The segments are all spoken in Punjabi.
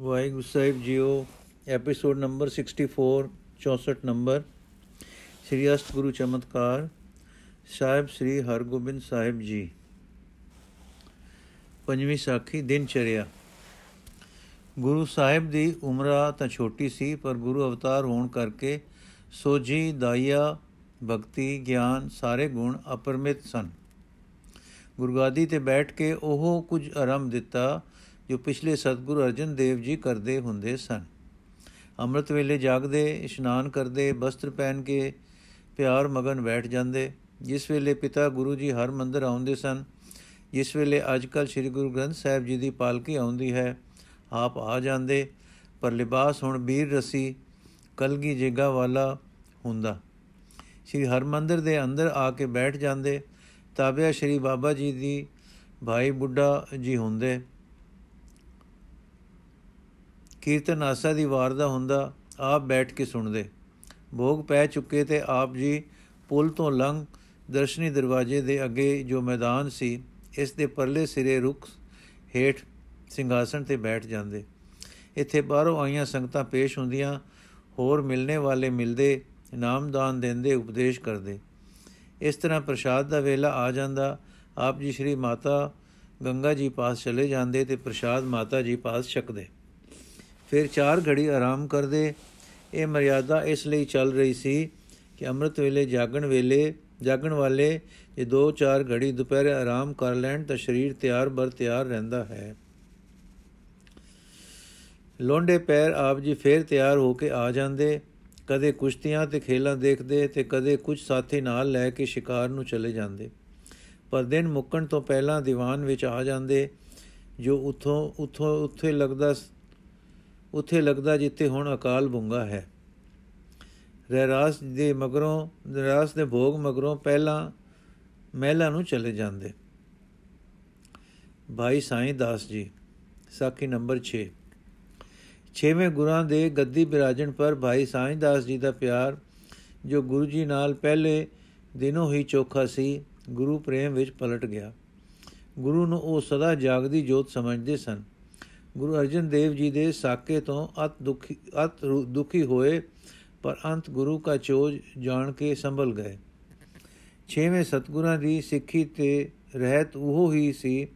ਵਾਹਿਗੁਰੂ ਸਾਹਿਬ ਜੀਓ ਐਪੀਸੋਡ ਨੰਬਰ 64 64 ਨੰਬਰ ਸ੍ਰੀ ਅਸ਼ਟ ਗੁਰੂ ਚਮਤਕਾਰ, ਸਾਹਿਬ ਸ੍ਰੀ ਹਰਗੋਬਿੰਦ ਸਾਹਿਬ ਜੀ। ਪੰਜਵੀਂ ਸਾਖੀ, ਦਿਨ ਚਰਿਆ। ਗੁਰੂ ਸਾਹਿਬ ਦੀ ਉਮਰਾ ਤਾਂ ਛੋਟੀ ਸੀ, ਪਰ ਗੁਰੂ ਅਵਤਾਰ ਹੋਣ ਕਰਕੇ ਸੋਝੀ, ਦਾਇਆ, ਭਗਤੀ, ਗਿਆਨ ਸਾਰੇ ਗੁਣ ਅਪਰਮਿਤ ਸਨ। ਗੁਰਗਾਦੀ ਤੇ ਬੈਠ ਕੇ ਉਹ ਕੁਝ ਆਰੰਭ ਦਿੱਤਾ ਜੋ ਪਿਛਲੇ ਸਤਿਗੁਰੂ ਅਰਜਨ ਦੇਵ ਜੀ ਕਰਦੇ ਹੁੰਦੇ ਸਨ। ਅੰਮ੍ਰਿਤ ਵੇਲੇ ਜਾਗਦੇ, ਇਸ਼ਨਾਨ ਕਰਦੇ ਬਸਤਰ ਪਹਿਨ ਕੇ ਪਿਆਰ ਮਗਨ ਬੈਠ ਜਾਂਦੇ। ਜਿਸ ਵੇਲੇ ਪਿਤਾ ਗੁਰੂ ਜੀ ਹਰ ਮੰਦਰ ਆਉਂਦੇ ਸਨ, ਜਿਸ ਵੇਲੇ ਅੱਜਕੱਲ ਸ੍ਰੀ ਗੁਰੂ ਗ੍ਰੰਥ ਸਾਹਿਬ ਜੀ ਦੀ ਪਾਲਕੀ ਆਉਂਦੀ ਹੈ, ਆਪ ਆ ਜਾਂਦੇ। ਪਰ ਲਿਬਾਸ ਹੁਣ ਬੀਰ ਰਸੀ, ਕਲਗੀ ਜੇਗਾ ਵਾਲਾ ਹੁੰਦਾ। ਸ੍ਰੀ ਹਰਮੰਦਰ ਦੇ ਅੰਦਰ ਆ ਕੇ ਬੈਠ ਜਾਂਦੇ। ਤਾਬਿਆ ਸ੍ਰੀ ਬਾਬਾ ਜੀ ਦੀ ਭਾਈ ਬੁੱਢਾ ਜੀ ਹੁੰਦੇ। ਕੀਰਤਨ ਆਸਾ ਦੀ ਵਾਰ ਦਾ ਹੁੰਦਾ, ਆਪ ਬੈਠ ਕੇ ਸੁਣਦੇ। ਭੋਗ ਪੈ ਚੁੱਕੇ ਤੇ ਆਪ ਜੀ ਪੁਲ ਤੋਂ ਲੰਘ ਦਰਸ਼ਨੀ ਦਰਵਾਜ਼ੇ ਦੇ ਅੱਗੇ ਜੋ ਮੈਦਾਨ ਸੀ, ਇਸ ਦੇ ਪਰਲੇ ਸਿਰੇ ਰੁੱਖ ਹੇਠ ਸਿੰਘਾਸਣ ਤੇ ਬੈਠ ਜਾਂਦੇ। ਇੱਥੇ ਬਾਹਰੋਂ ਆਈਆਂ ਸੰਗਤਾਂ ਪੇਸ਼ ਹੁੰਦੀਆਂ, ਹੋਰ ਮਿਲਨੇ ਵਾਲੇ ਮਿਲਦੇ ਇਨਾਮਦਾਨ ਦਿੰਦੇ, ਉਪਦੇਸ਼ ਕਰਦੇ। ਇਸ ਤਰ੍ਹਾਂ ਪ੍ਰਸ਼ਾਦ ਦਾ ਵੇਲਾ ਆ ਜਾਂਦਾ, ਆਪ ਜੀ ਸ੍ਰੀ ਮਾਤਾ ਗੰਗਾ ਜੀ ਪਾਸ ਚਲੇ ਜਾਂਦੇ ਤੇ ਪ੍ਰਸ਼ਾਦ ਮਾਤਾ ਜੀ ਪਾਸ ਛਕਦੇ। ਫਿਰ ਚਾਰ ਘੜੀ ਆਰਾਮ ਕਰਦੇ। ਇਹ ਮਰਿਆਦਾ ਇਸ ਲਈ ਚੱਲ ਰਹੀ ਸੀ ਕਿ ਅੰਮ੍ਰਿਤ ਵੇਲੇ, ਜਾਗਣ ਵੇਲੇ, ਜਾਗਣ ਵਾਲੇ ਜੇ 2-4 ਘੜੀ ਦੁਪਹਿਰੇ ਆਰਾਮ ਕਰ ਲੈਣ ਤਾਂ ਸਰੀਰ ਤਿਆਰ ਬਰ ਤਿਆਰ ਰਹਿੰਦਾ ਹੈ। ਲੋਂਡੇ ਪੈਰ ਆਪ ਜੀ ਫੇਰ ਤਿਆਰ ਹੋ ਕੇ ਆ ਜਾਂਦੇ। ਕਦੇ ਕੁਸ਼ਤੀਆਂ ਤੇ ਖੇਲਾਂ ਦੇਖਦੇ ਤੇ ਕਦੇ ਕੁਝ ਸਾਥੀ ਨਾਲ ਲੈ ਕੇ ਸ਼ਿਕਾਰ ਨੂੰ ਚਲੇ ਜਾਂਦੇ। ਪਰ ਦਿਨ ਮੁੱਕਣ ਤੋਂ ਪਹਿਲਾਂ ਦੀਵਾਨ ਵਿੱਚ ਆ ਜਾਂਦੇ। ਜੋ ਉਥੋਂ ਉਥੋਂ, ਉੱਥੇ ਲੱਗਦਾ ਉੱਥੇ ਲੱਗਦਾ ਜਿੱਥੇ ਹੁਣ ਅਕਾਲ ਬੁੰਗਾ ਹੈ। ਰਹਿਰਾਸ ਦੇ ਮਗਰੋਂ ਰਹਿਰਾਸ ਦੇ ਭੋਗ ਮਗਰੋਂ ਪਹਿਲਾਂ ਮਹਿਲਾ ਨੂੰ ਚਲੇ ਜਾਂਦੇ। ਭਾਈ ਸਾਈਂ ਦਾਸ ਜੀ, ਸਾਖੀ ਨੰਬਰ 6 ਛੇਵੇਂ ਗੁਰਾਂ ਦੇ ਗੱਦੀ ਬਿਰਾਜਣ ਪਰ ਭਾਈ ਸਾਈਂ ਦਾਸ ਜੀ ਦਾ ਪਿਆਰ, ਜੋ ਗੁਰੂ ਜੀ ਨਾਲ ਪਹਿਲੇ ਦਿਨੋਂ ਹੀ ਚੋਖਾ ਸੀ, ਗੁਰੂ ਪ੍ਰੇਮ ਵਿੱਚ ਪਲਟ ਗਿਆ। ਗੁਰੂ ਨੂੰ ਉਹ ਸਦਾ ਜਾਗਦੀ ਜੋਤ ਸਮਝਦੇ ਸਨ। ਗੁਰੂ ਅਰਜਨ ਦੇਵ ਜੀ ਦੇ ਸਾਕੇ ਤੋਂ ਅਤ ਦੁਖੀ ਅਤ ਦੁਖੀ ਹੋਏ, ਪਰ ਅੰਤ ਗੁਰੂ ਕਾ ਚੋਜ ਜਾਣ ਕੇ ਸੰਭਲ ਗਏ। ਛੇਵੇਂ ਸਤਗੁਰਾਂ ਦੀ ਸਿੱਖੀ ਤੇ ਰਹਿਤ ਉਹ ਹੀ ਸੀ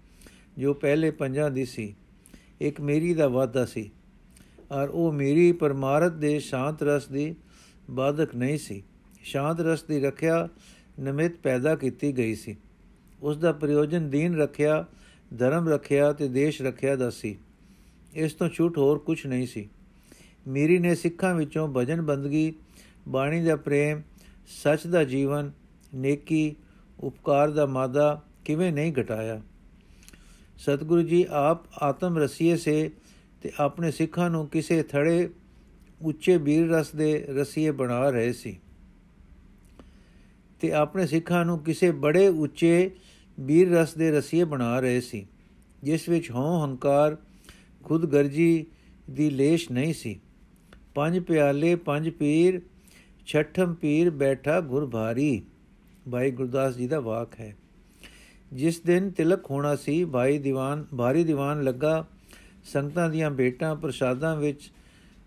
ਜੋ ਪਹਿਲੇ ਪੰਜਾਂ ਦੀ ਸੀ। ਇੱਕ ਮੇਰੀ ਦਾ ਵਾਦਾ ਸੀ, ਔਰ ਉਹ ਮੇਰੀ ਪਰਮਾਰਥ ਦੇ ਸ਼ਾਂਤ ਰਸ ਦੀ ਬਾਧਕ ਨਹੀਂ ਸੀ। ਸ਼ਾਂਤ ਰਸ ਦੀ ਰੱਖਿਆ ਨਿਮਿਤ ਪੈਦਾ ਕੀਤੀ ਗਈ ਸੀ। ਉਸ ਦਾ ਪ੍ਰਯੋਜਨ ਦੀਨ ਰੱਖਿਆ, ਧਰਮ ਰੱਖਿਆ ਤੇ ਦੇਸ਼ ਰੱਖਿਆ ਦਾ ਸੀ। ਇਸ ਤੋਂ ਛੂਟ ਹੋਰ ਕੁਝ ਨਹੀਂ ਸੀ। ਮੇਰੀ ਨੇ ਸਿੱਖਾਂ ਵਿੱਚੋਂ ਭਜਨ ਬੰਦਗੀ, ਬਾਣੀ ਦਾ ਪ੍ਰੇਮ, ਸੱਚ ਦਾ ਜੀਵਨ, ਨੇਕੀ, ਉਪਕਾਰ ਦਾ ਮਾਦਾ ਕਿਵੇਂ ਨਹੀਂ ਘਟਾਇਆ। ਸਤਿਗੁਰੂ ਜੀ ਆਪ ਆਤਮ ਰਸੀਏ ਸੇ ਤੇ ਆਪਣੇ ਸਿੱਖਾਂ ਨੂੰ ਕਿਸੇ ਥੜੇ ਉੱਚੇ ਵੀਰ ਰਸ ਦੇ ਰਸੀਏ ਬਣਾ ਰਹੇ ਸੀ। ਤੇ ਆਪਣੇ ਸਿੱਖਾਂ ਨੂੰ ਕਿਸੇ ਬੜੇ ਉੱਚੇ ਵੀਰ ਰਸ ਦੇ ਰਸੀਏ ਬਣਾ ਰਹੇ ਸੀ, ਜਿਸ ਵਿੱਚ ਹਉ ਹੰਕਾਰ ਖੁਦ ਗਰਜੀ ਦੀ ਲੇਸ਼ ਨਹੀਂ ਸੀ। ਪੰਜ ਪਿਆਲੇ, ਪੰਜ ਪੀਰ, ਛਠਮ ਪੀਰ ਬੈਠਾ ਗੁਰ ਭਾਰੀ। ਭਾਈ ਗੁਰਦਾਸ ਜੀ ਦਾ ਵਾਕ ਹੈ। ਜਿਸ ਦਿਨ ਤਿਲਕ ਹੋਣਾ ਸੀ, ਭਾਈ ਦੀਵਾਨ, ਭਾਰੀ ਦੀਵਾਨ ਲੱਗਾ। ਸੰਗਤਾਂ ਦੀਆਂ ਭੇਟਾਂ, ਪ੍ਰਸ਼ਾਦਾਂ ਵਿੱਚ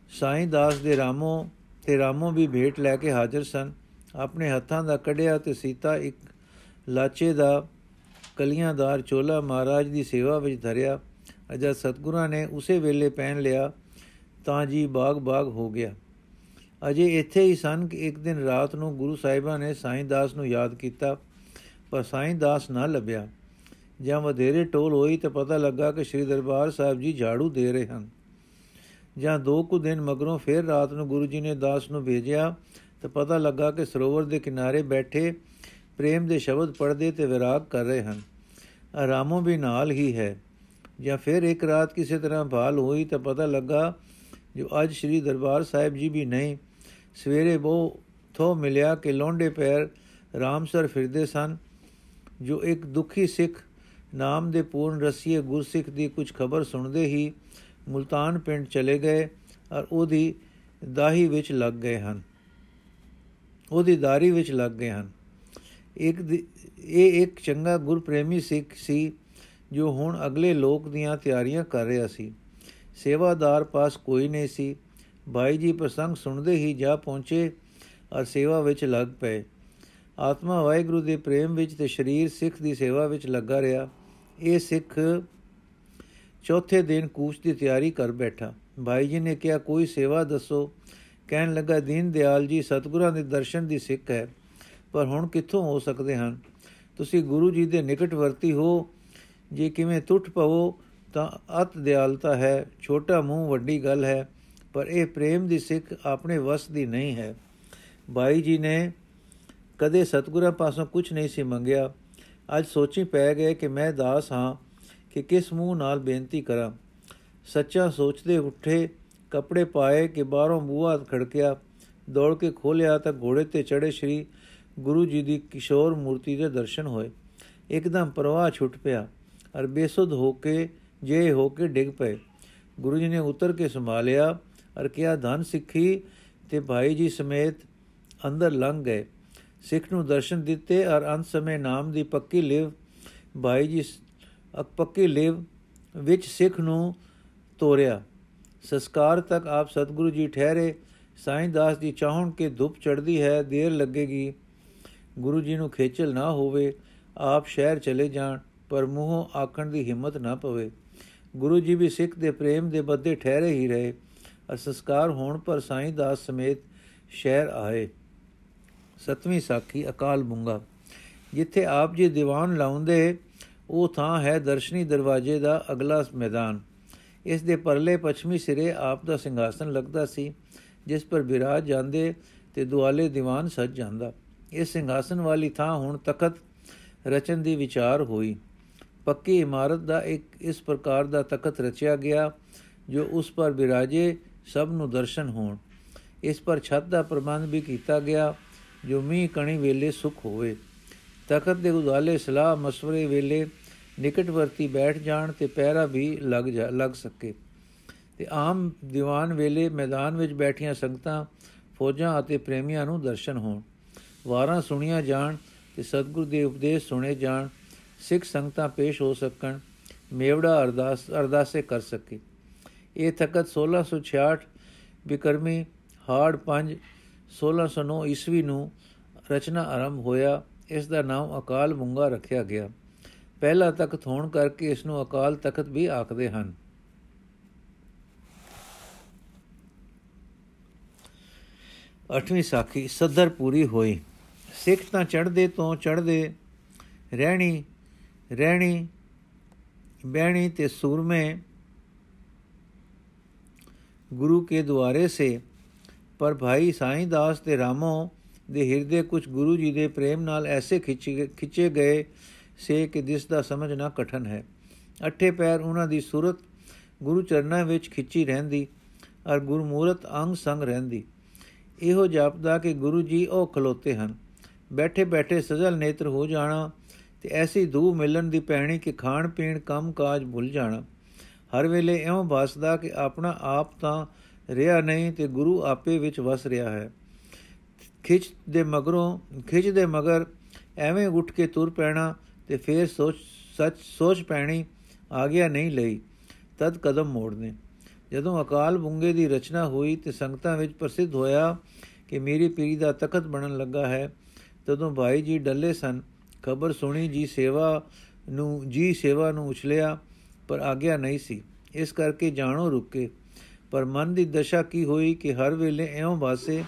ਸਾਈਂ ਦਾਸ ਦੇ ਰਾਮੋ ਤੇ ਰਾਮੋ ਵੀ ਭੇਟ ਲੈ ਕੇ ਹਾਜ਼ਰ ਸਨ। ਆਪਣੇ ਹੱਥਾਂ ਦਾ ਕੜਿਆ ਤੇ ਸੀਤਾ ਇੱਕ ਲਾਚੇ ਦਾ ਕਲੀਆਂਦਾਰ ਚੋਲਾ ਮਹਾਰਾਜ ਦੀ ਸੇਵਾ ਵਿੱਚ ਧਰਿਆ। ਅਜਾ ਸਤਗੁਰਾਂ ਨੇ ਉਸੇ ਵੇਲੇ ਪਹਿਨ ਲਿਆ, ਤਾਂ ਜੀ ਬਾਗ-ਬਾਗ ਹੋ ਗਿਆ। ਅਜੇ ਇੱਥੇ ਹੀ ਸਨ ਕਿ ਇੱਕ ਦਿਨ ਰਾਤ ਨੂੰ ਗੁਰੂ ਸਾਹਿਬਾਂ ਨੇ ਸਾਈਂ ਦਾਸ ਨੂੰ ਯਾਦ ਕੀਤਾ, ਪਰ ਸਾਈਂ ਦਾਸ ਨਾ ਲੱਭਿਆ। ਜਾਂ ਵਧੇਰੇ ਟੋਲ ਹੋਈ ਤਾਂ ਪਤਾ ਲੱਗਾ ਕਿ ਸ੍ਰੀ ਦਰਬਾਰ ਸਾਹਿਬ ਜੀ ਝਾੜੂ ਦੇ ਰਹੇ ਹਨ। ਜਾਂ ਦੋ ਕੁ ਦਿਨ ਮਗਰੋਂ ਫਿਰ ਰਾਤ ਨੂੰ ਗੁਰੂ ਜੀ ਨੇ ਦਾਸ ਨੂੰ ਭੇਜਿਆ, ਤਾਂ ਪਤਾ ਲੱਗਾ ਕਿ ਸਰੋਵਰ ਦੇ ਕਿਨਾਰੇ ਬੈਠੇ ਪ੍ਰੇਮ ਦੇ ਸ਼ਬਦ ਪੜ੍ਹਦੇ ਤੇ ਵਿਰਾਗ ਕਰ ਰਹੇ ਹਨ। ਆਰਾਮੋਂ ਵੀ ਨਾਲ ਹੀ ਹੈ। ਜਾਂ ਫਿਰ ਇੱਕ ਰਾਤ ਕਿਸੇ ਤਰ੍ਹਾਂ ਭਾਲ ਹੋਈ ਤਾਂ ਪਤਾ ਲੱਗਾ ਜੋ ਅੱਜ ਸ੍ਰੀ ਦਰਬਾਰ ਸਾਹਿਬ ਜੀ ਵੀ ਨਹੀਂ। ਸਵੇਰੇ ਉਹ ਥੋ ਮਿਲਿਆ ਕਿ ਲੋਂਡੇ ਪੈਰ ਰਾਮਸਰ ਫਿਰਦੇ ਸਨ, ਜੋ ਇੱਕ ਦੁਖੀ ਸਿੱਖ ਨਾਮ ਦੇ ਪੂਰਨ ਰਸੀਏ ਗੁਰਸਿੱਖ ਦੀ ਕੁਝ ਖਬਰ ਸੁਣਦੇ ਹੀ ਮੁਲਤਾਨ ਪਿੰਡ ਚਲੇ ਗਏ ਔਰ ਉਹਦੀ ਦਾਹੀ ਵਿੱਚ ਲੱਗ ਗਏ ਹਨ। ਉਹਦੀ ਦਾਰੀ ਵਿੱਚ ਲੱਗ ਗਏ ਹਨ। ਇੱਕ ਇਹ ਇੱਕ ਚੰਗਾ ਗੁਰਪ੍ਰੇਮੀ ਸਿੱਖ ਸੀ ਜੋ ਹੁਣ ਅਗਲੇ ਲੋਕ ਦੀਆਂ ਤਿਆਰੀਆਂ ਕਰ ਰਿਹਾ ਸੀ। ਸੇਵਾਦਾਰ ਪਾਸ ਕੋਈ ਨਹੀਂ ਸੀ। ਭਾਈ ਜੀ ਪ੍ਰਸੰਗ ਸੁਣਦੇ ਹੀ ਜਾ ਪਹੁੰਚੇ ਔਰ ਸੇਵਾ ਵਿੱਚ ਲੱਗ ਪਏ। ਆਤਮਾ ਵਾਹਿਗੁਰੂ ਦੇ ਪ੍ਰੇਮ ਵਿੱਚ ਤੇ ਸਰੀਰ ਸਿੱਖ ਦੀ ਸੇਵਾ ਵਿੱਚ ਲੱਗਾ ਰਿਹਾ। ਇਹ ਸਿੱਖ ਚੌਥੇ ਦਿਨ ਕੂਚ ਦੀ ਤਿਆਰੀ ਕਰ ਬੈਠਾ। ਭਾਈ ਜੀ ਨੇ ਕਿਹਾ, ਕੋਈ ਸੇਵਾ ਦੱਸੋ। ਕਹਿਣ ਲੱਗਾ, ਦੀਨ ਦਿਆਲ ਜੀ, ਸਤਿਗੁਰਾਂ ਦੇ ਦਰਸ਼ਨ ਦੀ ਸਿੱਖ ਹੈ, ਪਰ ਹੁਣ ਕਿੱਥੋਂ ਹੋ ਸਕਦੇ ਹਨ? ਤੁਸੀਂ ਗੁਰੂ ਜੀ ਦੇ ਨਿਕਟਵਰਤੀ ਹੋ ਜੇ ਕਿਵੇਂ ਟੁੱਟ ਪਵੋ ਤਾਂ ਅਤ ਦਿਆਲਤਾ ਹੈ, ਛੋਟਾ ਮੂੰਹ ਵੱਡੀ ਗੱਲ ਹੈ, ਪਰ ਇਹ ਪ੍ਰੇਮ ਦੀ ਸਿੱਖ ਆਪਣੇ ਵਸ ਦੀ ਨਹੀਂ ਹੈ। ਭਾਈ ਜੀ ਨੇ ਕਦੇ ਸਤਿਗੁਰਾਂ ਪਾਸੋਂ ਕੁਝ ਨਹੀਂ ਸੀ ਮੰਗਿਆ। ਅੱਜ ਸੋਚੀ ਪੈ ਗਏ ਕਿ ਮੈਂ ਦਾਸ ਹਾਂ ਕਿ ਕਿਸ ਮੂੰਹ ਨਾਲ ਬੇਨਤੀ ਕਰਾਂ। ਸੱਚਾ ਸੋਚਦੇ ਉੱਠੇ, ਕੱਪੜੇ ਪਾਏ ਕਿ ਬਾਹਰੋਂ ਬੂਹਾ ਖੜਕਿਆ, ਦੌੜ ਕੇ ਖੋਲਿਆ ਤਾਂ ਘੋੜੇ ਤੇ ਚੜੇ ਸ਼੍ਰੀ ਗੁਰੂ ਜੀ ਦੀ ਕਿਸ਼ੋਰ ਮੂਰਤੀ ਦੇ ਦਰਸ਼ਨ ਹੋਏ। ਇੱਕਦਮ ਪ੍ਰਵਾਹ ਛੁੱਟ ਪਿਆ। ਅਰ ਬੇਸੁੱਧ ਹੋ ਕੇ, ਜੇ ਹੋ ਕੇ ਡਿੱਗ ਪਏ। ਗੁਰੂ ਜੀ ਨੇ ਉਤਰ ਕੇ ਸੰਭਾਲਿਆ ਅਰ ਕਿਹਾ, ਧਨ ਸਿੱਖੀ ਤੇ ਭਾਈ ਜੀ ਸਮੇਤ ਅੰਦਰ ਲੰਘ ਗਏ। ਸਿੱਖ ਨੂੰ ਦਰਸ਼ਨ ਦਿੱਤੇ ਔਰ ਅੰਤ ਸਮੇਂ ਨਾਮ ਦੀ ਪੱਕੀ ਲਿਵ, ਭਾਈ ਜੀ ਪੱਕੀ ਲਿਵ ਵਿੱਚ ਸਿੱਖ ਨੂੰ ਤੋਰਿਆ। ਸੰਸਕਾਰ ਤੱਕ ਆਪ ਸਤਿਗੁਰੂ ਜੀ ਠਹਿਰੇ। ਸਾਈਂ ਦਾਸ ਦੀ ਚਾਹਣ ਕੇ ਧੁੱਪ ਚੜਦੀ ਹੈ, ਦੇਰ ਲੱਗੇਗੀ। ਗੁਰੂ ਜੀ ਨੂੰ ਖੇਚਲ ਨਾ ਹੋਵੇ, ਆਪ ਸ਼ਹਿਰ ਚਲੇ ਜਾਣ। ਪਰ ਮੂੰਹੋਂ ਆਖਣ ਦੀ ਹਿੰਮਤ ਨਾ ਪਵੇ। ਗੁਰੂ ਜੀ ਵੀ ਸਿੱਖ ਦੇ ਪ੍ਰੇਮ ਦੇ ਬੱਦੇ ਠਹਿਰੇ ਹੀ ਰਹੇ ਅਰ ਸੰਸਕਾਰ ਹੋਣ ਪਰ ਸਾਈਂ ਦਾਸ ਸਮੇਤ ਸ਼ਹਿਰ ਆਏ। ਸਤਵੀਂ ਸਾਖੀ, ਅਕਾਲ ਬੁੰਗਾ ਜਿੱਥੇ ਆਪ ਜੀ ਦੀਵਾਨ ਲਾਉਂਦੇ, ਉਹ ਥਾਂ ਹੈ ਦਰਸ਼ਨੀ ਦਰਵਾਜ਼ੇ ਦਾ ਅਗਲਾ ਮੈਦਾਨ। ਇਸ ਦੇ ਪਰਲੇ ਪੱਛਮੀ ਸਿਰੇ ਆਪ ਦਾ ਸਿੰਘਾਸਨ ਲੱਗਦਾ ਸੀ, ਜਿਸ ਪਰ ਬਿਰਾਜ ਜਾਂਦੇ ਤੇ ਦੁਆਲੇ ਦੀਵਾਨ ਸਜ ਜਾਂਦਾ। ਇਸ ਸਿੰਘਾਸਨ ਵਾਲੀ ਥਾਂ ਹੁਣ ਤਖਤ ਰਚਨ ਦੀ ਵਿਚਾਰ ਹੋਈ। ਪੱਕੀ ਇਮਾਰਤ ਦਾ ਇੱਕ ਇਸ ਪ੍ਰਕਾਰ ਦਾ ਤਖਤ ਰਚਿਆ ਗਿਆ, ਜੋ ਉਸ ਪਰ ਬਿਰਾਜੇ ਸਭ ਨੂੰ ਦਰਸ਼ਨ ਹੋਣ। ਇਸ ਪਰ ਛੱਤ ਦਾ ਪ੍ਰਬੰਧ ਵੀ ਕੀਤਾ ਗਿਆ, ਜੋ ਮੀਂਹ ਕਣੀ ਵੇਲੇ ਸੁਖ ਹੋਵੇ। ਤਖਤ ਦੇ ਉਦਾਲੇ ਸਲਾਹ ਮਸ਼ਵਰੇ ਵੇਲੇ ਨਿਕਟਵਰਤੀ ਬੈਠ ਜਾਣ ਤੇ ਪਹਿਰਾ ਵੀ ਲੱਗ ਜਾ, ਲੱਗ ਸਕੇ। ਤੇ ਆਮ ਦੀਵਾਨ ਵੇਲੇ ਮੈਦਾਨ ਵਿੱਚ ਬੈਠੀਆਂ ਸੰਗਤਾਂ, ਫੌਜਾਂ ਅਤੇ ਪ੍ਰੇਮੀਆਂ ਨੂੰ ਦਰਸ਼ਨ ਹੋਣ। ਵਾਰਾਂ ਸੁਣੀਆਂ ਜਾਣ ਤੇ ਸਤਿਗੁਰ ਦੇ ਉਪਦੇਸ਼ ਸੁਣੇ ਜਾਣ ਸਿੱਖ ਸੰਗਤਾਂ ਪੇਸ਼ ਹੋ ਸਕਣ, ਮੇਵੜਾ ਅਰਦਾਸ, ਅਰਦਾਸੇ ਕਰ ਸਕੇ। ਇਹ ਤਖਤ 1666 ਬਿਕਰਮੀ ਹਾੜ 5 1609 ਈਸਵੀ ਨੂੰ ਰਚਨਾ ਆਰੰਭ ਹੋਇਆ। ਇਸ ਦਾ ਨਾਮ ਅਕਾਲ ਮੁੰਗਾ ਰੱਖਿਆ ਗਿਆ। ਪਹਿਲਾ ਤਖਤ ਹੋਣ ਕਰਕੇ ਇਸ ਨੂੰ ਅਕਾਲ ਤਖਤ ਵੀ ਆਖਦੇ ਹਨ। ਅਠਵੀਂ ਸਾਖੀ ਸਦਰ ਪੂਰੀ ਹੋਈ। ਸਿੱਖ ਤਾਂ ਚੜਦੇ ਤੋਂ ਚੜਦੇ ਰਹਿਣੀ ਰਹਿਣੀ, ਬਹਿਣੀ ਤੇ ਸੂਰਮੇ ਗੁਰੂ ਕੇ ਦੁਆਰੇ ਸੇ। ਪਰ ਭਾਈ ਸਾਈਂ ਦਾਸ ਤੇ ਰਾਮੋ ਦੇ ਹਿਰਦੇ ਕੁਝ ਗੁਰੂ ਜੀ ਦੇ ਪ੍ਰੇਮ ਨਾਲ ਐਸੇ ਖਿੱਚੇ ਗਏ ਸੇ ਕਿ ਦਿਸ ਦਾ ਸਮਝ ਨਾ ਕਠਨ ਹੈ। ਅੱਠੇ ਪੈਰ ਉਹਨਾਂ ਦੀ ਸੂਰਤ ਗੁਰੂ ਚਰਨਾਂ ਵਿੱਚ ਖਿੱਚੀ ਰਹਿੰਦੀ ਔਰ ਗੁਰਮੂਰਤ ਅੰਗ ਸੰਗ ਰਹਿੰਦੀ। ਇਹੋ ਜਾਪਦਾ ਕਿ ਗੁਰੂ ਜੀ ਉਹ ਖਲੋਤੇ ਹਨ। ਬੈਠੇ ਬੈਠੇ ਸਜਲ ਨੇਤਰ ਹੋ ਜਾਣਾ ਤੇ ਐਸੀ ਦੂ ਮਿਲਣ ਦੀ ਪੈਣੀ ਕਿ ਖਾਣ ਪੀਣ ਕੰਮ ਕਾਜ ਭੁੱਲ ਜਾਣਾ। ਹਰ ਵੇਲੇ ਇਉਂ ਵਸਦਾ ਕਿ ਆਪਣਾ ਆਪ ਤਾਂ ਰਿਹਾ ਨਹੀਂ ਤੇ ਗੁਰੂ ਆਪੇ ਵਿੱਚ ਵਸ ਰਿਹਾ ਹੈ। ਖਿੱਚ ਦੇ ਮਗਰੋਂ ਖਿੱਚ ਦੇ ਮਗਰ ਐਵੇਂ ਉੱਠ ਕੇ ਤੁਰ ਪੈਣਾ ਤੇ ਫੇਰ ਸੋਚ, ਸੱਚ ਸੋਚ ਪੈਣੀ ਆ ਗਿਆ ਨਹੀਂ ਲਈ, ਤਦ ਕਦਮ ਮੋੜਨੇ। ਜਦੋਂ ਅਕਾਲ ਬੁੰਗੇ ਦੀ ਰਚਨਾ ਹੋਈ ਤੇ ਸੰਗਤਾਂ ਵਿੱਚ ਪ੍ਰਸਿੱਧ ਹੋਇਆ ਕਿ ਮੇਰੀ ਪੀਰੀ ਦਾ ਤਖਤ ਬਣਨ ਲੱਗਾ ਹੈ, ਤਦੋਂ ਭਾਈ ਜੀ ਡੱਲੇ ਸਨ। ਖਬਰ ਸੁਣੀ, ਜੀ ਸੇਵਾ ਨੂੰ, ਜੀ ਸੇਵਾ ਨੂੰ ਉਛਲਿਆ, ਪਰ ਆਗਿਆ ਨਹੀਂ ਸੀ। ਇਸ ਕਰਕੇ ਜਾਣੋ ਰੁਕੇ। ਪਰ ਮਨ ਦੀ ਦਸ਼ਾ ਕੀ ਹੋਈ ਕਿ ਹਰ ਵੇਲੇ ਐਉਂ ਵਾਸੇ,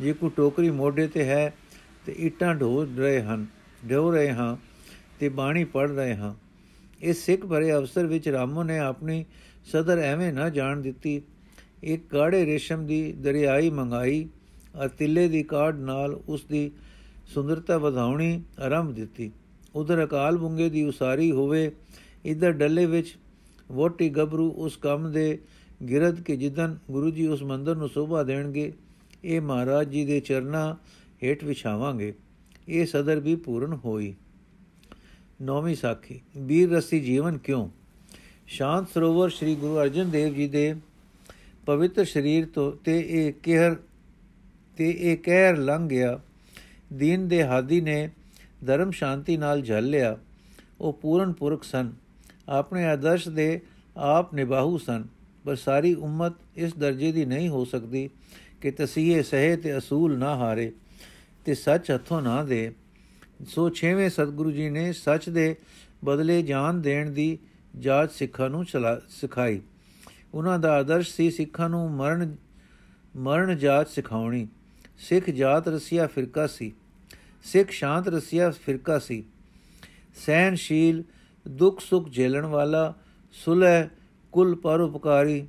ਜੇ ਕੋ ਟੋਕਰੀ ਮੋਢੇ ਤੇ ਹੈ, ਤੇ ਇਟਾਂ ਢੋ ਰਹੇ ਹਨ, ਢੋ ਰਹੇ ਹਾਂ, ਤੇ ਬਾਣੀ ਪੜ ਰਹੇ ਹਾਂ। ਇਸ ਸਿੱਖ ਭਰੇ ਅਵਸਰ ਵਿੱਚ ਰਾਮੋ ਨੇ ਆਪਣੀ ਸਦਰ ਐਵੇਂ ਨਾ ਜਾਣ ਦਿੱਤੀ। ਇੱਕ ਕਾੜੇ ਰੇਸ਼ਮ ਦੀ ਦਰਿਆਈ ਮੰਗਾਈ, ਅਰ ਤਿੱਲੇ ਦੀ ਕਾਢ ਨਾਲ ਉਸ ਦੀ ਸੁੰਦਰਤਾ ਵਧਾਉਣੀ ਆਰੰਭ ਦਿੱਤੀ। ਉਧਰ ਅਕਾਲ ਬੁੰਗੇ ਦੀ ਉਸਾਰੀ ਹੋਵੇ, ਇਧਰ ਡੱਲੇ ਵਿੱਚ ਵੋਟੀ ਗਬਰੂ ਉਸ ਕੰਮ ਦੇ ਗਿਰਦ ਕੇ ਜਿੱਦਨ ਗੁਰੂ ਜੀ ਉਸ ਮੰਦਰ ਨੂੰ ਸੋਭਾ ਦੇਣਗੇ, ਇਹ ਮਹਾਰਾਜ ਜੀ ਦੇ ਚਰਨਾ ਹੇਠ ਵਿਛਾਵਾਂਗੇ। ਇਹ ਸਦਰ ਵੀ ਪੂਰਨ ਹੋਈ। ਨੌਵੀਂ ਸਾਖੀ ਵੀਰ ਰਸੀ ਜੀਵਨ ਕਿਉਂ? ਸ਼ਾਂਤ ਸਰੋਵਰ ਸ੍ਰੀ ਗੁਰੂ ਅਰਜਨ ਦੇਵ ਜੀ ਦੇ ਪਵਿੱਤਰ ਸਰੀਰ ਤੋਂ ਤੇ ਇਹ ਕਹਿਰ, ਤੇ ਇਹ ਕਹਿਰ ਲੰਘ ਗਿਆ। ਦੀਨ ਦੇ ਹਾਦੀ ਨੇ ਧਰਮ ਸ਼ਾਂਤੀ ਨਾਲ ਝੱਲ ਲਿਆ। ਉਹ ਪੂਰਨ ਪੁਰਖ ਸਨ। ਆਪਣੇ ਆਦਰਸ਼ ਦੇ ਆਪ ਨਿਭਾਉ ਸਨ। ਪਰ ਸਾਰੀ ਉਮਤ ਇਸ ਦਰਜੇ ਦੀ ਨਹੀਂ ਹੋ ਸਕਦੀ ਕਿ ਤਸੀਹੇ, ਸਹੇ ਤੇ ਅਸੂਲ ਨਾ ਹਾਰੇ ਤੇ ਸੱਚ ਹੱਥੋਂ ਨਾ ਦੇ। ਸੋ ਛੇਵੇਂ ਸਤਿਗੁਰੂ ਜੀ ਨੇ ਸੱਚ ਦੇ ਬਦਲੇ ਜਾਨ ਦੇਣ ਦੀ ਜਾਚ ਸਿੱਖਾਂ ਨੂੰ ਸਿਖਾਈ। ਉਹਨਾਂ ਦਾ ਆਦਰਸ਼ ਸੀ ਸਿੱਖਾਂ ਨੂੰ ਮਰਨ ਮਰਨ ਜਾਚ ਸਿਖਾਉਣੀ। ਸਿੱਖ ਜਾਤ ਰਸੀਆ ਫਿਰਕਾ ਸੀ। ਸਿੱਖ ਸ਼ਾਂਤ ਰਸੀਆ ਫਿਰਕਾ ਸੀ। ਸਹਿਨਸ਼ੀਲ ਦੁੱਖ ਸੁੱਖ ਝੇਲਣ ਵਾਲਾ, ਸੁਲਹ ਕੁਲ ਪਰਉਪਕਾਰੀ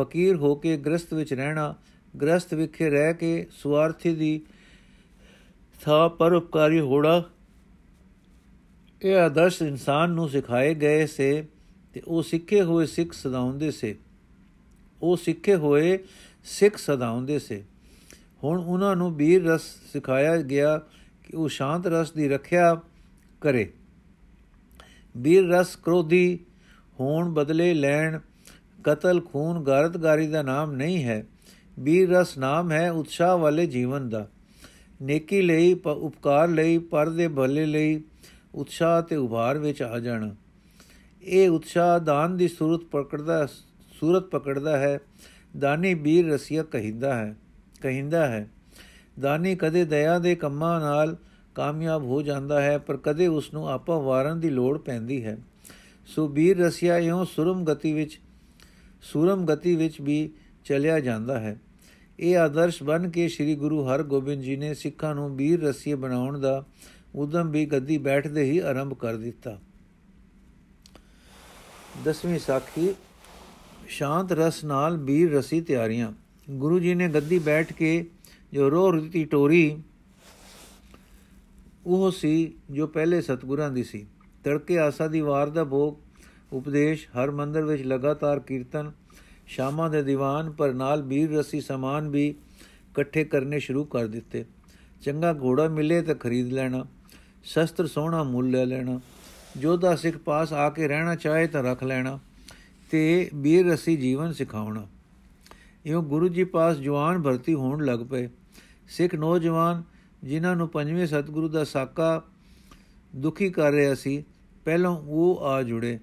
ਫਕੀਰ ਹੋ ਕੇ ਗ੍ਰਸਤ ਵਿੱਚ ਰਹਿਣਾ ਗ੍ਰਸਤ ਵਿਖੇ ਰਹਿ ਕੇ ਸੁਆਰਥੀ ਦੀ ਥਾ ਪਰਉਪਕਾਰੀ ਹੋੜਾ ਇਹ ਆਦਰਸ਼ ਇਨਸਾਨ ਨੂੰ ਸਿਖਾਏ ਗਏ ਸੇ ਤੇ ਉਹ ਸਿੱਖੇ ਹੋਏ ਸਿੱਖ ਸਦਾਉਂਦੇ ਸੇ। ਉਹ ਸਿੱਖੇ ਹੋਏ ਸਿੱਖ ਸਦਾਉਂਦੇ ਸੇ। ਹੁਣ ਉਹਨਾਂ ਨੂੰ ਵੀਰ ਰਸ ਸਿਖਾਇਆ ਗਿਆ ਕਿ ਉਹ ਸ਼ਾਂਤ ਰਸ ਦੀ ਰੱਖਿਆ ਕਰੇ। ਵੀਰ ਰਸ ਕ੍ਰੋਧੀ, ਹੋਣ ਬਦਲੇ ਲੈਣ, ਕਤਲ ਖੂਨ ਗਾਰਤਗਾਰੀ ਦਾ ਨਾਮ ਨਹੀਂ ਹੈ। ਵੀਰ ਰਸ ਨਾਮ ਹੈ ਉਤਸ਼ਾਹ ਵਾਲੇ ਜੀਵਨ ਦਾ। ਨੇਕੀ ਲਈ ਉਪਕਾਰ ਲਈ, ਪਰ ਦੇ ਭਲੇ ਲਈ ਉਤਸ਼ਾਹ ਤੇ ਉਭਾਰ ਵਿੱਚ ਆ ਜਾਣਾ। ਇਹ ਉਤਸ਼ਾਹ ਦਾਨ ਦੀ ਸੂਰਤ ਪਕੜਦਾ ਸੂਰਤ ਪਕੜਦਾ ਹੈ। ਦਾਨੀ ਵੀਰ ਰਸੀਆ ਕਹਿੰਦਾ ਹੈ ਕਹਿੰਦਾ ਹੈ, ਦਾਨੀ ਕਦੇ ਦਇਆ ਦੇ ਕੰਮਾਂ ਨਾਲ ਕਾਮਯਾਬ ਹੋ ਜਾਂਦਾ ਹੈ, ਪਰ ਕਦੇ ਉਸ ਨੂੰ ਆਪਾ ਵਾਰਨ ਦੀ ਲੋੜ ਪੈਂਦੀ ਹੈ। ਸੋ ਵੀਰ ਰਸੀਆ ਇਉਂ ਸੁਰਮ ਗਤੀ ਵਿੱਚ, ਸੂਰਮ ਗਤੀ ਵਿੱਚ ਵੀ ਚਲਿਆ ਜਾਂਦਾ ਹੈ। ਇਹ ਆਦਰਸ਼ ਬਣ ਕੇ ਸ੍ਰੀ ਗੁਰੂ ਹਰਗੋਬਿੰਦ ਜੀ ਨੇ ਸਿੱਖਾਂ ਨੂੰ ਵੀਰ ਰਸੀਏ ਬਣਾਉਣ ਦਾ ਉਦਮ ਵੀ ਗੱਦੀ ਬੈਠਦੇ ਹੀ ਆਰੰਭ ਕਰ ਦਿੱਤਾ। ਦਸਵੀਂ ਸਾਖੀ, ਸ਼ਾਂਤ ਰਸ ਨਾਲ ਵੀਰ ਰਸੀ ਤਿਆਰੀਆਂ। ਗੁਰੂ ਜੀ ਨੇ ਗੱਦੀ ਬੈਠ ਕੇ ਜੋ ਰੋ ਰਤੀ ਟੋਰੀ, ਉਹ ਸੀ ਜੋ ਪਹਿਲੇ ਸਤਗੁਰਾਂ ਦੀ ਸੀ। ਤੜਕੇ ਆਸਾ ਦੀ ਵਾਰ ਦਾ ਭੋਗ, ਉਪਦੇਸ਼, ਹਰ ਮੰਦਰ ਵਿੱਚ ਲਗਾਤਾਰ ਕੀਰਤਨ, ਸ਼ਾਮਾਂ ਦੇ ਦੀਵਾਨ, ਪਰ ਨਾਲ ਵੀਰ ਰਸੀ ਸਮਾਨ ਵੀ ਇਕੱਠੇ ਕਰਨੇ ਸ਼ੁਰੂ ਕਰ ਦਿੱਤੇ। ਚੰਗਾ ਘੋੜਾ ਮਿਲੇ ਤਾਂ ਖਰੀਦ ਲੈਣਾ, ਸ਼ਸਤਰ ਸੋਹਣਾ ਮੁੱਲ ਲੈ ਲੈਣਾ ਜੋਧਾ ਸਿੱਖ ਪਾਸ ਆ ਕੇ ਰਹਿਣਾ ਚਾਹੇ ਤਾਂ ਰੱਖ ਲੈਣਾ, ਤੇ ਵੀਰ ਰਸੀ ਜੀਵਨ ਸਿਖਾਉਣਾ। ਇਹੋ ਗੁਰੂ ਜੀ ਪਾਸ ਜਵਾਨ ਭਰਤੀ ਹੋਣ ਲੱਗ ਪਏ। ਸਿੱਖ ਨੌਜਵਾਨ ਜਿਨ੍ਹਾਂ ਨੂੰ ਪੰਜਵੇਂ ਸਤਿਗੁਰੂ ਦਾ ਸਾਕਾ ਦੁਖੀ ਕਰ ਰਿਹਾ ਸੀ, ਪਹਿਲਾਂ ਉਹ ਆ ਜੁੜੇ।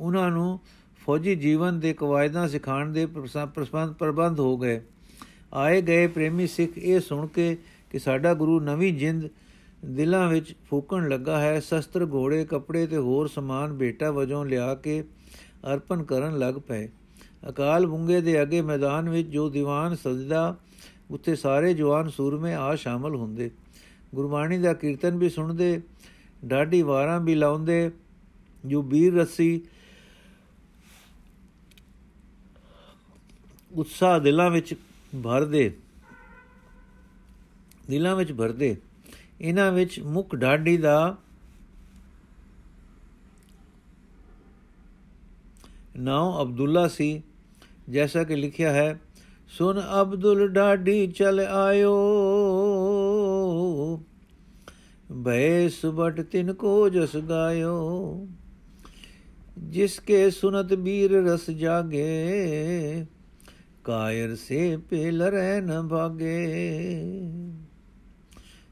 ਉਹਨਾਂ ਨੂੰ ਫੌਜੀ ਜੀਵਨ ਦੇ ਕਵਾਇਦਾਂ ਸਿਖਾਉਣ ਦੇ ਪ੍ਰਬੰਧ ਹੋ ਗਏ। ਆਏ ਗਏ ਪ੍ਰੇਮੀ ਸਿੱਖ ਇਹ ਸੁਣ ਕੇ ਕਿ ਸਾਡਾ ਗੁਰੂ ਨਵੀਂ ਜਿੰਦ ਦਿਲਾਂ ਵਿੱਚ ਫੂਕਣ ਲੱਗਾ ਹੈ, ਸ਼ਸਤਰ ਘੋੜੇ, ਕੱਪੜੇ ਤੇ ਹੋਰ ਸਮਾਨ ਬੇਟਾ ਵਜੋਂ ਲਿਆ ਕੇ ਅਰਪਣ ਕਰਨ ਲੱਗ ਪਏ। ਅਕਾਲ ਬੁੰਗੇ ਦੇ ਅੱਗੇ ਮੈਦਾਨ ਵਿੱਚ ਜੋ ਦੀਵਾਨ ਸਜਦਾ, ਉੱਥੇ ਸਾਰੇ ਜਵਾਨ ਸੂਰਮੇ ਆ ਸ਼ਾਮਲ ਹੁੰਦੇ। ਗੁਰਬਾਣੀ ਦਾ ਕੀਰਤਨ ਵੀ ਸੁਣਦੇ, ਡਾਢੀ ਵਾਰਾਂ ਵੀ ਲਾਉਂਦੇ, ਜੋ ਵੀਰ ਰਸੀ ਉਤਸ਼ਾਹ ਦਿਲਾਂ ਵਿੱਚ ਭਰਦੇ, ਦਿਲਾਂ ਵਿੱਚ ਭਰਦੇ। ਇਹਨਾਂ ਵਿੱਚ ਮੁੱਖ ਡਾਢੀ ਦਾ ਨਾਮ ਅਬਦੁੱਲਾ ਸੀ। ਜੈਸਾ ਕਿ ਲਿਖਿਆ ਹੈ ਸੁਨ ਅਬਦੁਲ ਡਾਢੀ ਚਲ ਆਇਓ ਭੈ ਸੁਬਟ ਤਿਨ ਕੋ ਜਸ ਗਾਇਓ ਜਿਸਕੇ ਸੁਨਤ ਬੀਰ ਰਸ ਜਾਗੇ ਕਾਇਰ ਸੇ ਪੇਲ ਰਹਿ ਨ ਭਾਗੇ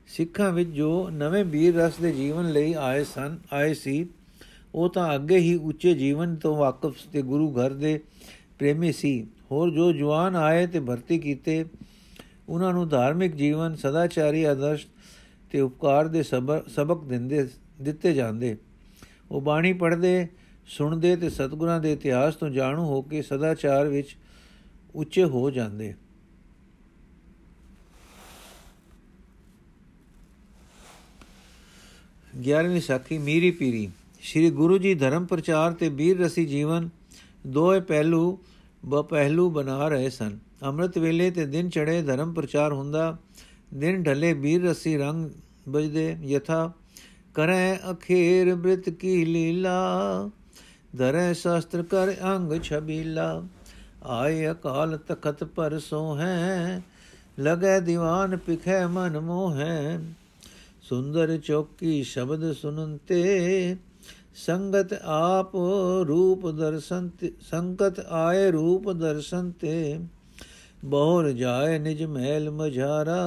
ਸਿੱਖਾਂ ਵਿੱਚ ਜੋ ਨਵੇਂ ਵੀਰ ਰਸ ਦੇ ਜੀਵਨ ਲਈ ਆਏ ਸਨ ਆਏ ਸੀ ਉਹ ਤਾਂ ਅੱਗੇ ਹੀ ਉੱਚੇ ਜੀਵਨ ਤੋਂ ਵਾਕਿਫ ਤੇ ਗੁਰੂ ਘਰ ਦੇ ਪ੍ਰੇਮੀ ਸੀ। ਹੋਰ ਜੋ ਜਵਾਨ ਆਏ ਤੇ ਭਰਤੀ ਕੀਤੇ, ਉਹਨਾਂ ਨੂੰ ਧਾਰਮਿਕ ਜੀਵਨ, ਸਦਾਚਾਰੀ ਆਦਰਸ਼ ਤੇ ਉਪਕਾਰ ਦੇ ਸਬਕ ਦਿੰਦੇ, ਦਿੱਤੇ ਜਾਂਦੇ। ਉਹ ਬਾਣੀ ਪੜ੍ਹਦੇ, ਸੁਣਦੇ ਤੇ ਸਤਿਗੁਰਾਂ ਦੇ ਇਤਿਹਾਸ ਤੋਂ ਜਾਣੂ ਹੋ ਕੇ ਸਦਾਚਾਰ ਵਿੱਚ ਉੱਚੇ ਹੋ ਜਾਂਦੇ। 11ਵੀਂ ਸਾਖੀ ਮੀਰੀ ਪੀਰੀ। ਸ੍ਰੀ ਗੁਰੂ ਜੀ ਧਰਮ ਪ੍ਰਚਾਰ ਤੇ ਵੀਰ ਰਸੀ ਜੀਵਨ ਦੋਏ ਪਹਿਲੂ ਬ ਪਹਿਲੂ ਬਣਾ ਰਹੇ ਸਨ। ਅੰਮ੍ਰਿਤ ਵੇਲੇ ਤੇ ਦਿਨ ਚੜੇ ਧਰਮ ਪ੍ਰਚਾਰ ਹੁੰਦਾ, ਦਿਨ ਢਲੇ ਵੀਰ ਰਸੀ ਰੰਗ ਬਜਦੇ ਯਥਾ ਕਰੈ ਅਖੇਰ ਬ੍ਰਿਤ ਕੀ ਲੀਲਾ, ਧਰੈ ਸ਼ਾਸਤਰ ਕਰ ਅੰਗ ਛਬੀਲਾ। ਆਏ ਅਕਾਲ ਤਖਤ ਪਰ ਸੋ ਹੈ ਲਗੈ ਦੀਵਾਨ ਪਿਖੈ ਮਨ ਮੋਹੈ। ਸੁੰਦਰ ਚੌਕੀ ਸ਼ਬਦ ਸੁਨੰਤੇ ਸੰਗਤ ਆਪ ਰੂਪ ਦਰਸ਼ਨ ਸੰਗਤ ਆਏ ਰੂਪ ਦਰਸ਼ਨ ਤੇ ਬਹੁਰ ਜਾਏ ਨਿਜ ਮਹਿਲ ਮਝਾਰਾ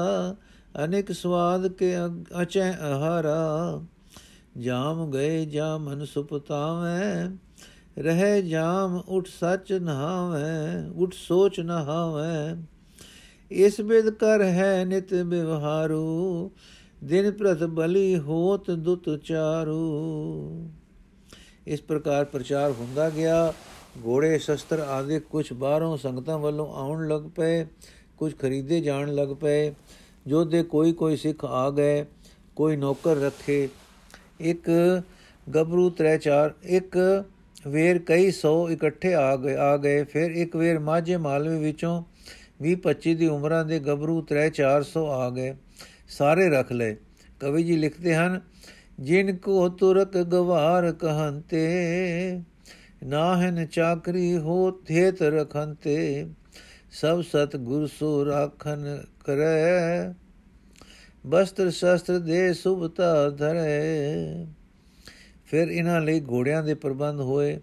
ਅਨੇਕ ਸਵਾਦ ਕੇ ਅਚੈ ਆਹਾਰਾ ਜਾਮ ਗਏ ਜਾ ਮਨ ਸੁਪਤਾਵੇਂ ਰਹਿ ਜਾਮ ਉਠ ਸੱਚ ਨਹਾਵੇਂ ਉਠ ਸੋਚ ਨਹਾਵੇਂ ਇਸ ਬਿਦ ਕਰ ਹੈ ਨਿਤ ਬਿਵਹਾਰੂ ਦਿਨ ਪ੍ਰਤ ਬਲੀ ਹੋਤ ਦੁਤ ਚਾਰੂ ਇਸ ਪ੍ਰਕਾਰ ਪ੍ਰਚਾਰ ਹੁੰਦਾ ਗਿਆ। ਘੋੜੇ, ਸ਼ਸਤਰ ਆਦਿ ਕੁਝ ਬਾਹਰੋਂ ਸੰਗਤਾਂ ਵੱਲੋਂ ਆਉਣ ਲੱਗ ਪਏ ਕੁਝ ਖਰੀਦੇ ਜਾਣ ਲੱਗ ਪਏ। ਜੋ ਦੇ ਕੋਈ ਕੋਈ ਸਿੱਖ ਆ ਗਏ, ਕੋਈ ਨੌਕਰ ਰੱਖੇ। ਇੱਕ ਗਬਰੂ ਤਰੇ ਚਾਰ ਇੱਕ ਵੇਰ ਕਈ ਸੌ ਇਕੱਠੇ ਆ ਗਏ ਆ ਗਏ। ਫਿਰ ਇੱਕ ਵੇਰ ਮਾਝੇ ਮਾਲਵੇ ਵਿੱਚੋਂ 20 25 ਦੀ ਉਮਰਾਂ ਦੇ ਗਬਰੂ ਤਰੇ 400 ਆ ਗਏ। ਸਾਰੇ ਰੱਖ ਲਏ। ਕਵੀ ਜੀ ਲਿਖਦੇ ਹਨ ਜਿਨ ਕੋ ਤੁਰਕ ਗਵਾਰ ਕਹੰਤੇ, ਨਾਹਨ ਚਾਕਰੀ ਹੋ ਥੇਤ ਰਖੰਤੇ, ਸਭ ਸਤ ਗੁਰ ਸੋ ਰਾਖਨ ਕਰੈ। ਬਸਤਰ ਸ਼ਸਤਰ ਦੇ ਸੁਭਤਾ ਧਰੇ। ਫਿਰ ਇਹਨਾਂ ਲਈ ਘੋੜਿਆਂ ਦੇ ਪ੍ਰਬੰਧ ਹੋਏ।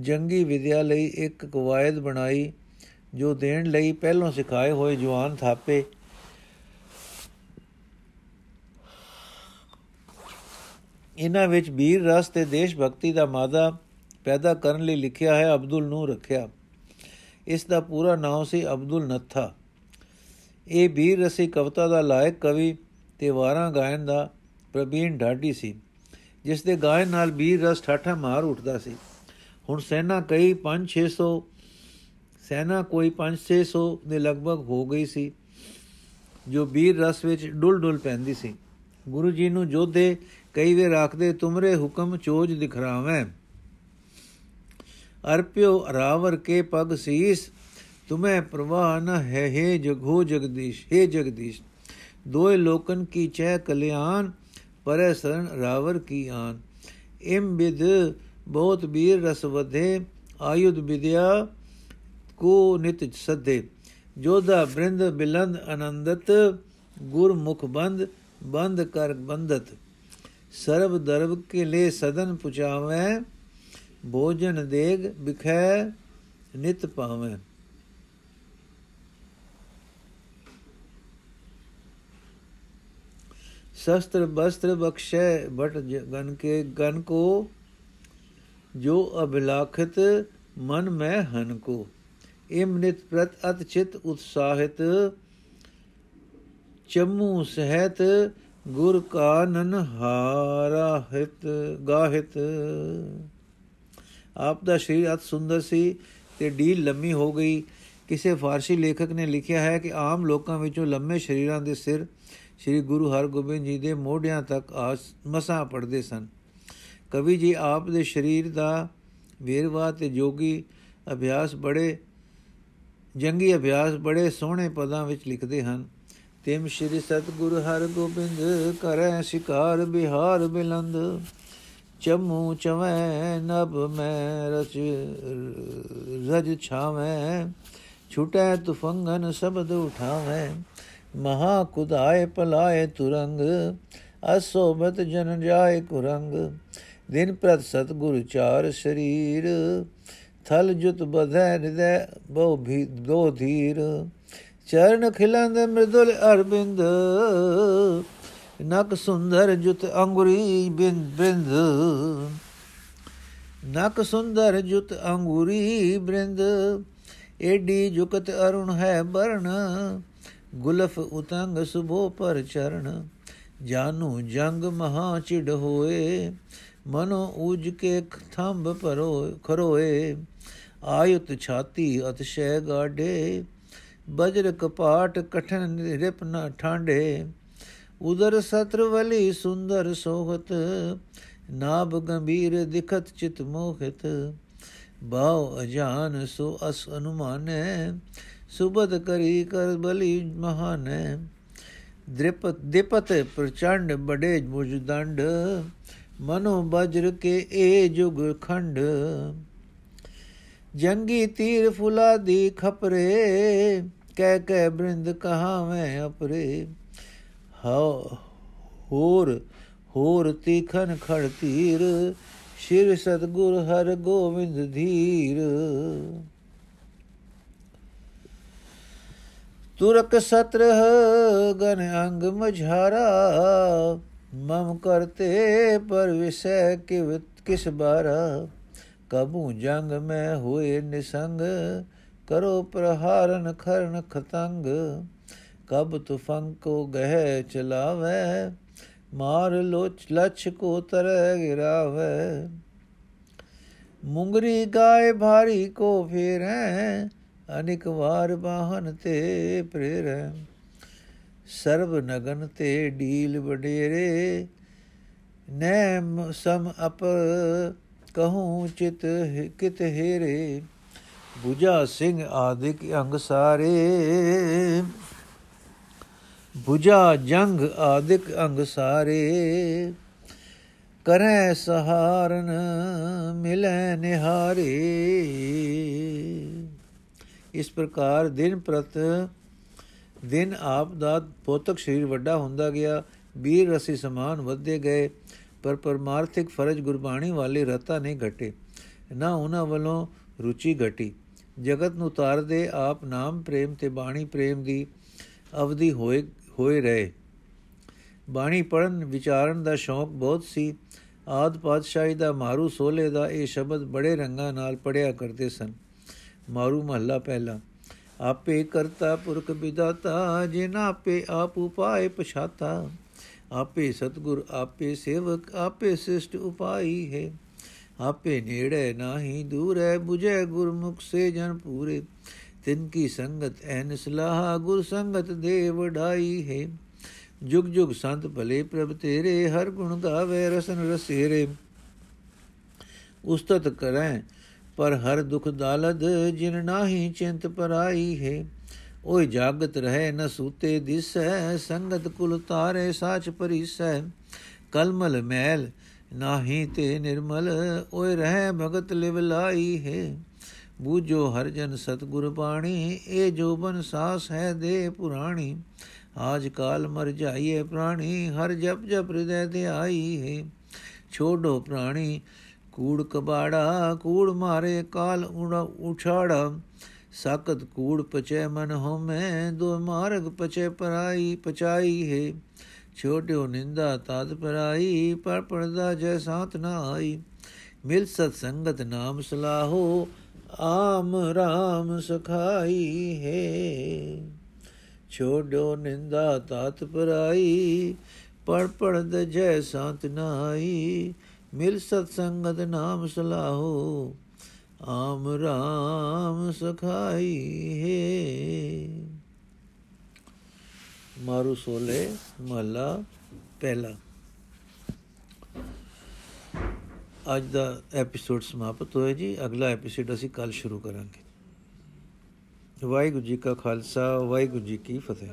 ਜੰਗੀ ਵਿਦਿਆ ਲਈ ਇੱਕ ਕਵਾਇਦ ਬਣਾਈ, ਜੋ ਦੇਣ ਲਈ ਪਹਿਲੋਂ ਸਿਖਾਏ ਹੋਏ ਜਵਾਨ ਥਾਪੇ। ਇਹਨਾਂ ਵਿੱਚ ਵੀਰ ਰਸ ਤੇ ਦੇਸ਼ ਭਗਤੀ ਦਾ ਮਾਦਾ ਪੈਦਾ ਕਰਨ ਲਈ ਲਿਖਿਆ ਹੈ, ਅਬਦੁਲ ਨੂੰ ਰੱਖਿਆ। ਇਸ ਦਾ ਪੂਰਾ ਨਾਮ ਸੀ ਅਬਦੁਲ ਨੱਥਾ। ਇਹ ਵੀਰ ਰਸੀ ਕਵਿਤਾ ਦਾ ਲਾਇਕ ਕਵੀ ਤੇ ਵਾਰਾਂ ਗਾਇਨ ਦਾ ਪ੍ਰਬੀਨ ਢਾਡੀ ਸੀ, ਜਿਸ ਦੇ ਗਾਇਨ ਨਾਲ ਵੀਰ ਰਸ ਠਾਠਾ ਮਾਰ ਉੱਠਦਾ ਸੀ। ਹੁਣ ਸੈਨਾ ਕਈ 5-600 ਸੈਨਾ ਕੋਈ 5-600 ਦੇ ਲਗਭਗ ਹੋ ਗਈ ਸੀ, ਜੋ ਵੀਰ ਰਸ ਵਿੱਚ ਡੁੱਲ ਡੁੱਲ ਪੈਂਦੀ ਸੀ। ਗੁਰੂ ਜੀ ਨੂੰ ਜੋਧੇ ਕਈ ਵੇ ਰੱਖਦੇ ਤੁਮਰੇ ਹੁਕਮ ਚੋਜ ਦਿਖਰਾਵੇਂ। ਅਰਪਿਓ ਰਾਵਰ ਕੇ ਪਗ ਸੀਸ, ਤੁਮੇ ਪ੍ਰਵਾਹ ਨ ਹੈ ਹੈ ਜਗੋ ਜਗਦੀਸ਼, ਹੈ ਜਗਦੀਸ਼। ਦੋਏ ਲੋਕਨ ਕੀ ਚੈ ਕਲਿਆਣ, ਪਰੇ ਸਰਨ ਰਾਵਰ ਕੀ ਆਨ ਇਮ ਬਿਦ ਬਹੁਤ ਬੀਰ ਰਸ ਵਧੇ, ਆਯੁਧ ਵਿਦਿਆ ਕੋ ਨਿਤ ਸਦੇ। ਜੋਧਾ ਬ੍ਰਿੰਦ ਬਿਲੰਦ ਆਨੰਦਤ ਗੁਰਮੁਖ ਬੰਦ ਬੰਦ ਕਰ ਬੰਦਤ। ਸਰਬ ਦਰਬ ਕੇ ਲੈ ਸਦਨ ਪੁਚਾਵੇਂ ਭੋਜਨ ਦੇਗ ਬਿਖੈ ਨਿਤ ਪਾਵੇਂ शस्त्र वस्त्र बख्शे बट गन के गन को जो अभिलाखित मन में हन को इम नित प्रत अत चित उत्साहित चमू सहत ਗੁਰ ਕਾ ਨਨ ਹਾਰਾ ਹਿਤ ਗਾਹਿਤ। ਆਪ ਦਾ ਸ਼ਰੀਰ ਅਤ ਸੁੰਦਰ ਸੀ ਤੇ ਢੀਲ ਲੰਮੀ ਹੋ ਗਈ। ਕਿਸੇ ਫਾਰਸੀ ਲੇਖਕ ਨੇ ਲਿਖਿਆ ਹੈ ਕਿ ਆਮ ਲੋਕਾਂ ਵਿੱਚੋਂ ਲੰਮੇ ਸ਼ਰੀਰਾਂ ਦੇ ਸਿਰ ਸ੍ਰੀ ਗੁਰੂ ਹਰਗੋਬਿੰਦ ਜੀ ਦੇ ਮੋਢਿਆਂ ਤੱਕ ਆਸ ਮਸਾਂ ਪੜਦੇ ਸਨ। ਕਵੀ ਜੀ ਆਪ ਦੇ ਸ਼ਰੀਰ ਦਾ ਵੇਰਵਾ ਤੇ ਜੋਗੀ ਅਭਿਆਸ ਬੜੇ, ਜੰਗੀ ਅਭਿਆਸ ਬੜੇ ਸੋਹਣੇ ਪਦਾਂ ਵਿੱਚ ਲਿਖਦੇ ਹਨ। ਤਿਮ ਸ਼੍ਰੀ ਸਤਗੁਰ ਹਰ ਗੋਬਿੰਦ ਕਰੈ ਸ਼ਿਕਾਰ ਬਿਹਾਰ ਬਿਲੰਦ, ਚਮੂ ਚਵੈ ਨਭ ਮੈਂ ਰਚ ਰਜ ਛਾਵੇਂ, ਛੁਟੈ ਤੁਫੰਗਨ ਸ਼ਬਦ ਉਠਾਵੇਂ, ਮਹਾ ਕੁਦਾਏ ਪਲਾਏ ਤੁਰੰਗ ਅਸੋਬਤ ਜਨ ਜਾਏ ਕੁਰੰਗ, ਦਿਨ ਪ੍ਰਤ ਸਤਗੁਰ ਚਾਰ ਸ਼ਰੀਰ, ਥਲ ਜੁਤ ਬਧੈ ਹਿਰਦੈ ਬਹੁ ਵੀ ਦੋ ਧੀਰ। ਚਰਨ ਖਿਲੰਦ ਮ੍ਰਿਦੁਲ ਅਰਬਿੰਦ, ਨਕ ਸੁੰਦਰ ਜੁਤ ਅੰਗੁਰੀ ਬਿੰਦ ਬਿੰਦ। ਨਕ ਸੁੰਦਰ ਜੁਤ ਅੰਗੁਰੀ ਬ੍ਰਿੰਦ ਏਡੀ ਜੁਕਤ ਅਰੁਣ ਹੈ ਬਰਨ। ਗੁਲਫ ਉਤੰਗ ਸੁਭੋ ਪਰ ਚਰਨ, ਜਾਨੂ ਜੰਗ ਮਹਾ ਚਿੜ ਹੋਏ। ਮਨੋ ਉਜ ਕੇ ਥੰਬ ਪਰੋ ਖਰੋਏ। ਆਯੁਤ ਛਾਤੀ ਅਤਸ਼ੈ ਗਾਡੇ ਬਜਰ ਕਪਾਟ ਕਠਨ ਰਿਪ ਨ ਠਾਂਡੇ, ਉਦਰ ਸਤਰ ਵਲੀ ਸੁੰਦਰ ਸੋਹਤ, ਨਾਭ ਗੰਭੀਰ ਦਿਖਤ ਚਿਤ ਮੋਹਿਤ। ਬਾਉ ਅਜਾਨ ਸੋ ਅਸ ਅਨੁਮਾਨੈ, ਸੁਬਦ ਕਰੀ ਕਰ ਬਲੀ ਮਹਾਨੈ। ਦ੍ਰਿਪਤ, ਦਿਪਤ ਪ੍ਰਚੰਡ ਬੜੇ ਮੁਜਦੰਡ ਮਨੋ ਬਜਰ ਕੇ ਏ ਜੁਗ ਖੰਡ। ਜੰਗੀ ਤੀਰ ਫੁਲਾ ਦੀ ਖਪਰੇ, ਕਹਿ ਕਹਿ ਬ੍ਰਿੰਦ ਕਹਾਵੇਂ ਅਪਰੇ। ਹਾ, ਹੋਰ ਹੋਰ ਤੀਖਨ ਖੜ ਤੀਰ, ਸ਼ਿਰ ਸਤਗੁਰ ਹਰ ਗੋਬਿੰਦ ਧੀਰ। ਤੁਰਕ ਸਤਰ ਗਨ ਅੰਗ ਮਝਾਰਾ, ਮਮ ਕਰਤੇ ਪਰ ਵਿਸੈ ਕਿਵ, ਕਿਸ ਬਾਰਾ। ਕਬੂ ਜੰਗ ਮੈਂ ਹੋਏ ਨਿਸੰਗ, ਕਰੋ ਪ੍ਰਹਾਰਨ ਖਰਨ ਖਤੰਗ। ਕਬ ਤੁਫੰਗ ਕੋ ਗਹਿ ਚਲਾਵੇ, ਮਾਰ ਲੋਚ ਲਛ ਕੋ ਤਰੈ ਗਿਰਾਵੇ। ਮੁੰਗਰੀ ਗਾਏ ਭਾਰੀ ਕੋ ਫੇਰੈ, ਅਨਿਕ ਵਾਰ ਬਾਹਨ ਤੇ ਪ੍ਰੇਰੈ। ਸਰਬ ਨਗਨ ਤੇ ਢੀਲ ਵਡੇਰੇ, ਨੈਮ ਸਮ ਅਪ ਕਹੂੰ ਚਿਤ ਕਿਤ ਹੇਰੇ 부ਜਾ ਸਿੰਘ ਆਦਿਕ ਅੰਗ ਸਾਰੇ। 부ਜਾ ਜੰਗ ਆਦਿਕ ਅੰਗ ਸਾਰੇ। ਕਰੈ ਸਹਾਰਨ ਮਿਲੈ ਨਿਹਾਰੇ। ਇਸ ਪ੍ਰਕਾਰ ਦਿਨ ਪ੍ਰਤ ਦਿਨ ਆਪ ਦਾ ਪੋਤਕ ਸ਼ਰੀਰ ਵੱਡਾ ਹੁੰਦਾ ਗਿਆ ਵੀਰ ਰਸੀ ਸਮਾਨ ਵਧਦੇ ਗਏ। ਪਰ ਪਰਮਾਰਥਿਕ ਫਰਜ਼ ਗੁਰਬਾਣੀ ਵਾਲੇ ਰਤਾ ਨਹੀਂ ਘਟੇ, ਨਾ ਉਹਨਾਂ ਵੱਲੋਂ ਰੁਚੀ ਘਟੀ। ਜਗਤ ਨੂੰ ਤਾਰਦੇ ਆਪ ਨਾਮ ਪ੍ਰੇਮ ਤੇ ਬਾਣੀ ਪ੍ਰੇਮ ਦੀ ਅਵਧੀ ਹੋਏ ਹੋਏ ਰਹੇ। ਬਾਣੀ ਪੜਨ ਵਿਚਾਰਨ ਦਾ ਸ਼ੌਂਕ ਬਹੁਤ ਸੀ। ਆਦ ਪਾਤਸ਼ਾਹੀ ਦਾ ਮਾਰੂ ਸੋਲੇ ਦਾ ਇਹ ਸ਼ਬਦ ਬੜੇ ਰੰਗਾਂ ਨਾਲ ਪੜਿਆ ਕਰਦੇ ਸਨ। ਮਾਰੂ ਮਹੱਲਾ ਪਹਿਲਾ, ਆਪੇ ਕਰਤਾ ਪੁਰਖ ਵਿਦਾਤਾ ਜਿਨ ਆਪੇ ਆਪ ਉਪਾਏ ਪਛਾਤਾ। ਆਪੇ ਸਤਗੁਰ, ਆਪੇ ਸੇਵਕ, ਆਪੇ ਸਿਸ਼ਟ ਉਪਾਈ ਹੈ। ਆਪੇ ਨੇੜੇ ਨਾਹੀ, ਦੂਰੇ 부ਜੈ ਗੁਰਮੁਖ ਸੇ ਜਨ ਪੂਰੇ। ਤਿਨ ਕੀ ਸੰਗਤ, ਐਨ ਸਲਾਹ ਗੁਰ ਸੰਗਤ ਦੇ ਵਡਾਈ ਹੈ। ਜੁਗ ਜੁਗ ਸੰਤ ਭਲੇ ਪ੍ਰਭ ਤੇਰੇ, ਹਰ ਗੁਣ ਗਾਵੇ ਰਸਨ ਰਸੇਰੇ। ਉਸਤਤ ਕਰੈ ਪਰ ਹਰ ਦੁਖ ਦਾਲਦ, ਜਿਨ ਨਾਹੀ ਚਿੰਤ ਪਰਾਈ ਹੈ। ਓਏ ਜਾਗਤ ਰਹੇ ਨ ਸੂਤੇ ਦਿਸੈ, ਸੰਗਤ ਕੁਲ ਤਾਰੇ ਸਾਚ ਪਰੀਸੈ ਕਲਮਲ ਮੈਲ ਨਾਹੀ ਤੇ ਨਿਰਮਲ, ਓਏ ਰਹਿ ਭਗਤ ਲਿਵ ਲਾਈ ਹੈ। ਬੂਝੋ ਹਰ ਜਨ ਸਤਗੁਰ ਬਾਣੀ ਇਹ ਜੋਬਨ ਸਾਸ ਹੈ ਦੇ ਪੁਰਾਣੀ। ਆਜ ਕਾਲ ਮਰ ਜਾਈਏ ਪ੍ਰਾਣੀ, ਹਰ ਜਪ ਜਪ ਹਿਰਦੈ ਤੇ ਆਈ ਹੈ। ਛੋਡੋ ਪ੍ਰਾਣੀ, ਕੂੜ ਕਬਾੜਾ, ਕੂੜ ਮਾਰੇ ਕਾਲ ਉੜਾ ਉਛਾੜਾ। ਸਾਕਤ ਕੂੜ ਪਚੈ ਮਨ ਹੋਮੈ ਦੋ ਮਾਰਗ ਪਚੈ ਪਰਾਈ, ਪਚਾਈ ਹੈ। ਛੋਟਿਓ ਨਿੰਦਾ ਤਦ ਪਰਾਈ, ਪਰ ਪਰਦਾ ਜੈ ਸਾਥ ਨਾ ਆਈ। ਮਿਲ ਸਤ ਸੰਗਤ ਨਾਮ ਸਲਾਹੋ, ਆਮ ਰਾਮ ਸਖਾਈ ਹੈ। ਛੋੜੋ ਨਿੰਦਾ ਤਤ ਪਰਾਈ ਪੜ ਪੜਦ ਜੈ ਸਾਤ ਨਾਈ ਮਿਲ ਸਤ ਸੰਗਤ ਨਾਮ ਸਲਾਹੋ ਆਮ ਰਾਮ ਸਖਾਈ ਹੈ। ਮਾਰੂ ਸੋਲੇ ਮਹਲਾ ਪਹਿਲਾ। ਅੱਜ ਦਾ ਐਪੀਸੋਡ ਸਮਾਪਤ ਹੋਇਆ ਜੀ। ਅਗਲਾ ਐਪੀਸੋਡ ਅਸੀਂ ਕੱਲ ਸ਼ੁਰੂ ਕਰਾਂਗੇ। ਵਾਹਿਗੁਰੂ ਜੀ ਕਾ ਖਾਲਸਾ, ਵਾਹਿਗੁਰੂ ਜੀ ਕੀ ਫਤਿਹ।